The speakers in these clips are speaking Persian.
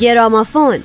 گرامافون.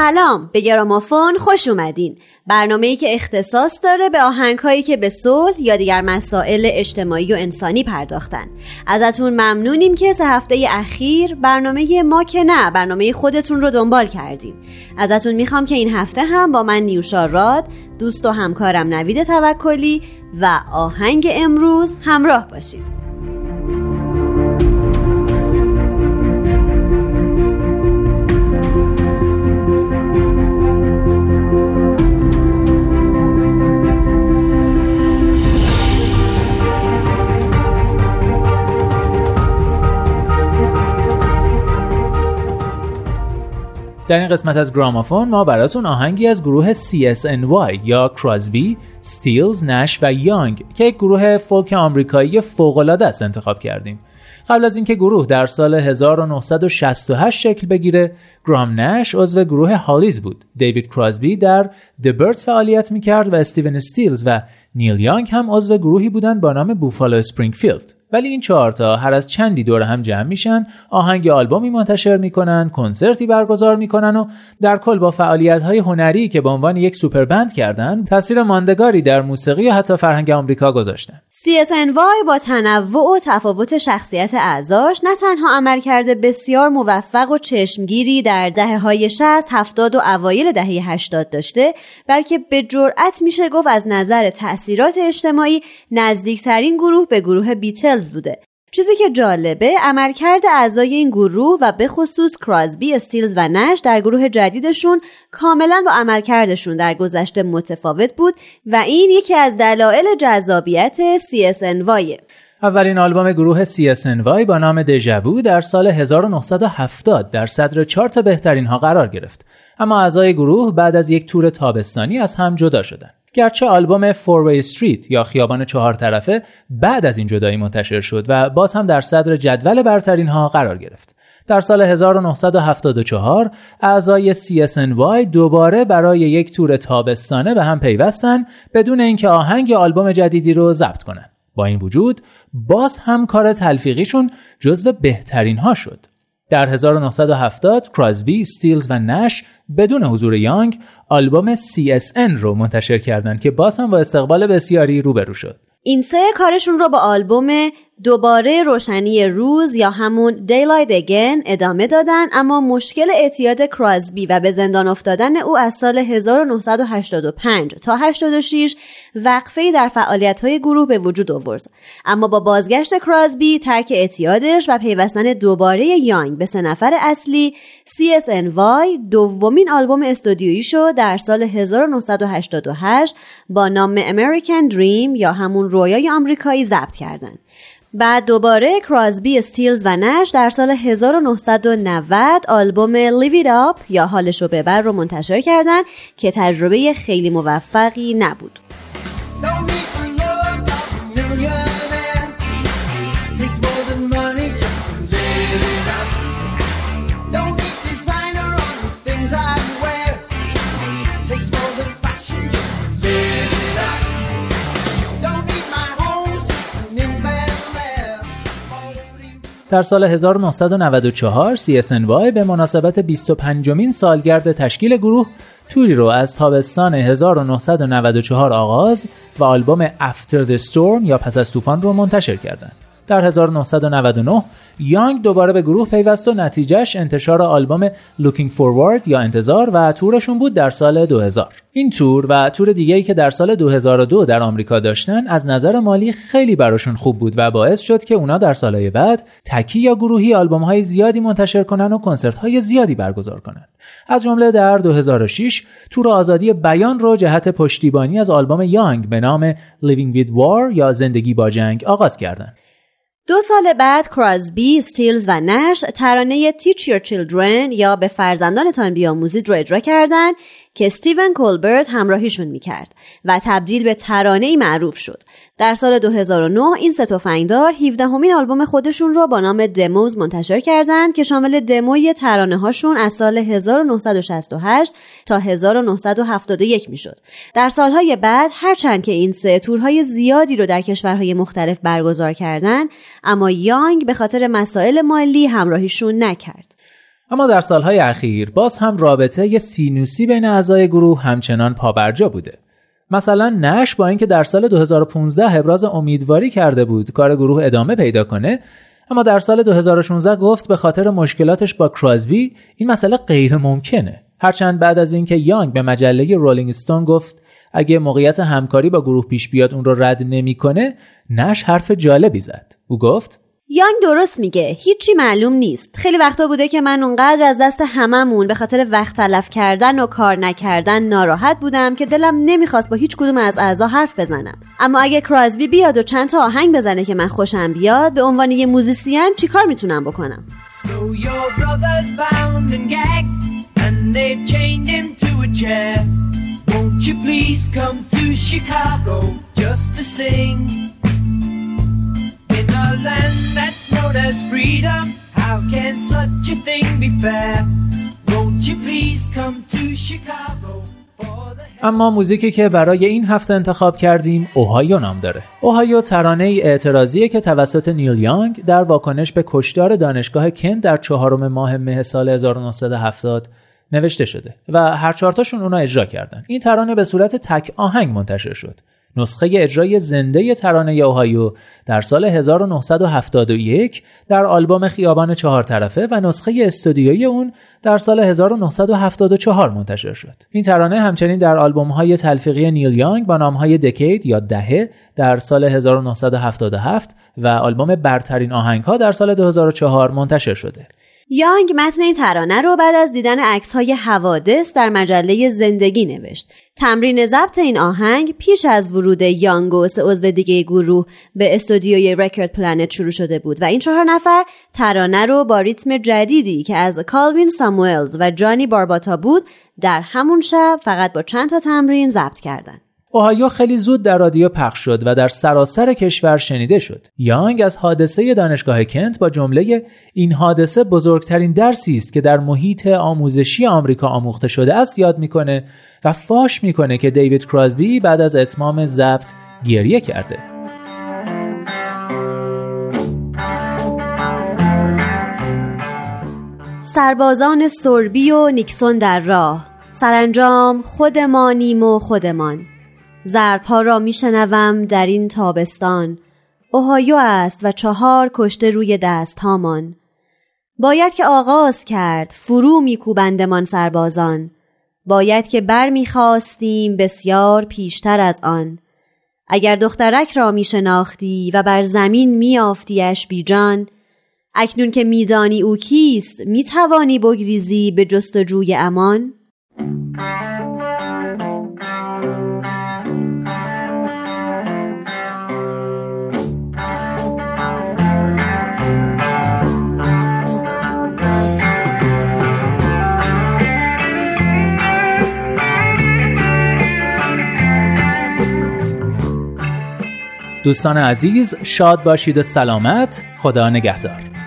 سلام به گرامافون خوش اومدین. برنامه ای که اختصاص داره به آهنگ هایی که به صلح یا دیگر مسائل اجتماعی و انسانی پرداختن. ازتون ممنونیم که سه هفته اخیر برنامه ما که نه برنامه خودتون رو دنبال کردیم ازتون می‌خوام که این هفته هم با من نیوشا راد دوست و همکارم نوید توکلی و آهنگ امروز همراه باشید. در این قسمت از گرامافون ما براتون آهنگی از گروه CSNY یا کراسبی، ستیلز، نش و یانگ که یک گروه فولک آمریکایی فوق‌العاده است انتخاب کردیم. قبل از اینکه گروه در سال 1968 شکل بگیره، گرام نش عضو گروه هالیز بود. دیوید کراسبی در The Byrds فعالیت می‌کرد و استیون ستیلز و نیل یانگ هم عضو گروهی بودند با نام بوفالو اسپرینگفیلد. ولی این چهارتا هر از چندی دور هم جمع میشن آهنگ آلبومی منتشر می‌کنن کنسرتی برگزار می‌کنن و در کل با فعالیت های هنری که به عنوان یک سوپر بند کردن تاثیر ماندگاری در موسیقی و حتی فرهنگ آمریکا گذاشتن. CSNY با تنوع و تفاوت شخصیت اعضاش نه تنها عمل کرده بسیار موفق و چشمگیری در دهه های 60 70 و اوایل دهه 80 داشته بلکه به جرأت میشه گفت از نظر تاثیرات اجتماعی نزدیکترین گروه به گروه بیتل بوده. چیزی که جالبه عملکرد اعضای این گروه و به خصوص کراسبی استیلز و نش در گروه جدیدشون کاملا با عملکردشون در گذشته متفاوت بود و این یکی از دلایل جذابیت CSNY اولین آلبوم گروه CSNY با نام دژاوو در سال 1970 در صدر چارت بهترین ها قرار گرفت. اما اعضای گروه بعد از یک تور تابستانی از هم جدا شدند گرچه آلبوم فوروی استریت یا خیابان چهار طرفه بعد از این جدایی منتشر شد و باز هم در صدر جدول برترین ها قرار گرفت. در سال 1974 اعضای CSNY دوباره برای یک تور تابستانه به هم پیوستن بدون اینکه آهنگ آلبوم جدیدی رو ضبط کنند. با این وجود باز هم کار تلفیقیشون جزو بهترین ها شد. در 1970 کراسبی، ستیلز و نش بدون حضور یانگ آلبوم CSN رو منتشر کردند که باز هم با استقبال بسیاری روبرو شد. این سه کارشون رو با آلبوم دوباره روشنی روز یا همون Daylight Again ادامه دادن اما مشکل اعتیاد کراسبی و به زندان افتادن او از سال 1985 تا 86 وقفه در فعالیت های گروه به وجود آورد. اما با بازگشت کراسبی ترک اعتیادش و پیوستن دوباره یانگ به سه نفر اصلی CSNY دومین آلبوم استودیویی شد در سال 1988 با نام American Dream یا همون رویای آمریکایی ضبط کردند بعد دوباره کراسبی استیلز و نش در سال 1990 آلبوم لیوید آپ یا حالشو ببر رو منتشر کردن که تجربه خیلی موفقی نبود. در سال 1994 CSNY به مناسبت 25 مین سالگرد تشکیل گروه توری رو از تابستان 1994 آغاز و آلبوم After the Storm یا پس از طوفان رو منتشر کردند. در 1999 یانگ دوباره به گروه پیوست و نتیجهش انتشار آلبوم Looking Forward یا انتظار و تورشون بود در سال 2000 این تور و تور دیگه که در سال 2002 در آمریکا داشتن از نظر مالی خیلی براشون خوب بود و باعث شد که اونا در سالهای بعد تکی یا گروهی آلبوم های زیادی منتشر کنن و کنسرت های زیادی برگزار کنن. از جمله در 2006 تور آزادی بیان رو جهت پشتیبانی از آلبوم یانگ به نام Living with War یا زندگی با جنگ آغاز کردند دو سال بعد کراسبی، ستیلز و نش ترانه Teach Your Children یا به فرزندانتان بیاموزید رو اجرا کردند که استیون کولبرت همراهیشون می‌کرد و تبدیل به ترانه معروف شد. در سال 2009 این سه تفنگدار 17 همین آلبوم خودشون رو با نام دموز منتشر کردند که شامل دموی ترانه هاشون از سال 1968 تا 1971 می‌شد. در سالهای بعد هرچند که این سه تورهای زیادی رو در کشورهای مختلف برگزار کردند اما یانگ به خاطر مسائل مالی همراهیشون نکرد. اما در سالهای اخیر باز هم رابطه ی سینوسی بین اعضای گروه همچنان پابرجا بوده. مثلا نش با اینکه در سال 2015 ابراز امیدواری کرده بود کار گروه ادامه پیدا کنه اما در سال 2016 گفت به خاطر مشکلاتش با کرازبی این مسئله غیر ممکنه هرچند بعد از اینکه یانگ به مجله رولینگ استون گفت اگه موقعیت همکاری با گروه پیش بیاد اون رو رد نمی‌کنه نش حرف جالبی زد او گفت یانگ درست میگه. هیچی معلوم نیست. خیلی وقتا بوده که من اونقدر از دست هممون به خاطر وقت تلف کردن و کار نکردن ناراحت بودم که دلم نمی‌خواست با هیچ کدوم از اعضا حرف بزنم. اما اگه کرازبی بیاد و چند تا آهنگ بزنه که من خوشم بیاد به عنوان یه موزیسین چیکار می‌تونم بکنم؟ Land that's known as freedom. How can such a thing be fair? Won't you please come to Chicago? اما موزیکی که برای این هفته انتخاب کردیم اوهایو نام داره. اوهایو ترانه ای اعتراضیه که توسط نیل یانگ در واکنش به کشدار دانشگاه کن در چهارم ماه مه سال 1970 نوشته شده و هر چهارتاشون اونا اجرا کردن. این ترانه به صورت تک آهنگ منتشر شد. نسخه اجرای زنده ترانه اوهایو در سال 1971 در آلبوم خیابان چهار طرفه و نسخه استودیویی اون در سال 1974 منتشر شد. این ترانه همچنین در آلبوم های تلفیقی نیل یانگ با نام های دکید یا دهه در سال 1977 و آلبوم برترین آهنگ ها در سال 2004 منتشر شده. یانگ متن این ترانه رو بعد از دیدن عکس های حوادث در مجله زندگی نوشت. تمرین ضبط این آهنگ پیش از ورود یانگ و سه عضو دیگه گروه به استودیوی رکورد پلنت شروع شده بود و این چهار نفر ترانه رو با ریتم جدیدی که از کالوین ساموئلز و جانی بارباتا بود در همون شب فقط با چند تا تمرین ضبط کردند. اوهایو خیلی زود در رادیو پخش شد و در سراسر کشور شنیده شد. یانگ از حادثه دانشگاه کنت با جمله این حادثه بزرگترین درسی است که در محیط آموزشی آمریکا آموخته شده است یاد می‌کنه و فاش می‌کنه که دیوید کرازبی بعد از اتمام ضبط گریه کرده. سربازان سربی و نیکسون در راه سرانجام خودمانیم و خودمان زرپا را میشنوم در این تابستان. اوهایو است و چهار کشته روی دست هامان باید که آغاز کرد فرو میکوبندمان سربازان. باید که بر می‌خواستیم بسیار پیشتر از آن. اگر دخترک را میشناختی و بر زمین میافتیش بیجان اکنون که میدانی او کیست می‌توانی بگریزی به جستجوی امان؟ دوستان عزیز شاد باشید و سلامت. خدا نگهدار.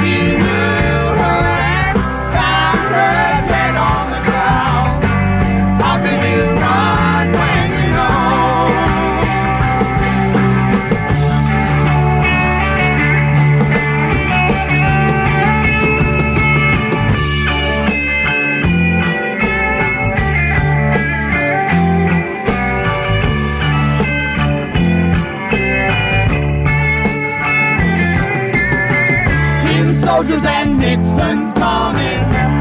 you. Soldiers and Nixon's coming.